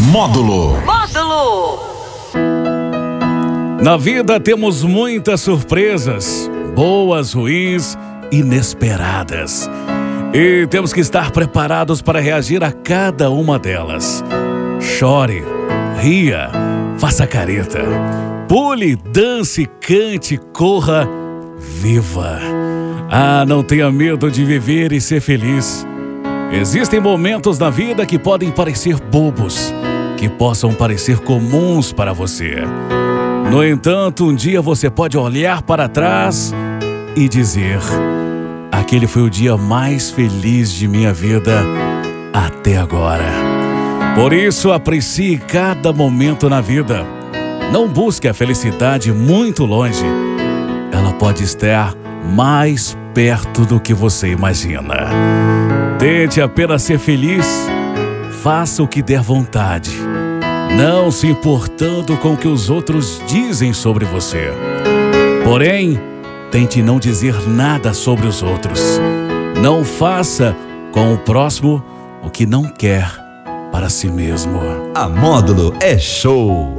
Módulo. Módulo. Na vida temos muitas surpresas, boas, ruins, inesperadas. E temos que estar preparados para reagir a cada uma delas. Chore, ria, faça careta, pule, dance, cante, corra, viva. Ah, não tenha medo de viver e ser feliz. Existem momentos na vida que podem parecer bobos, que possam parecer comuns para você. No entanto, um dia você pode olhar para trás e dizer: aquele foi o dia mais feliz de minha vida até agora. Por isso, aprecie cada momento na vida. Não busque a felicidade muito longe. Ela pode estar mais perto do que você imagina. Tente apenas ser feliz. Faça o que der vontade, não se importando com o que os outros dizem sobre você. Porém, tente não dizer nada sobre os outros. Não faça com o próximo o que não quer para si mesmo. A Módulo é show.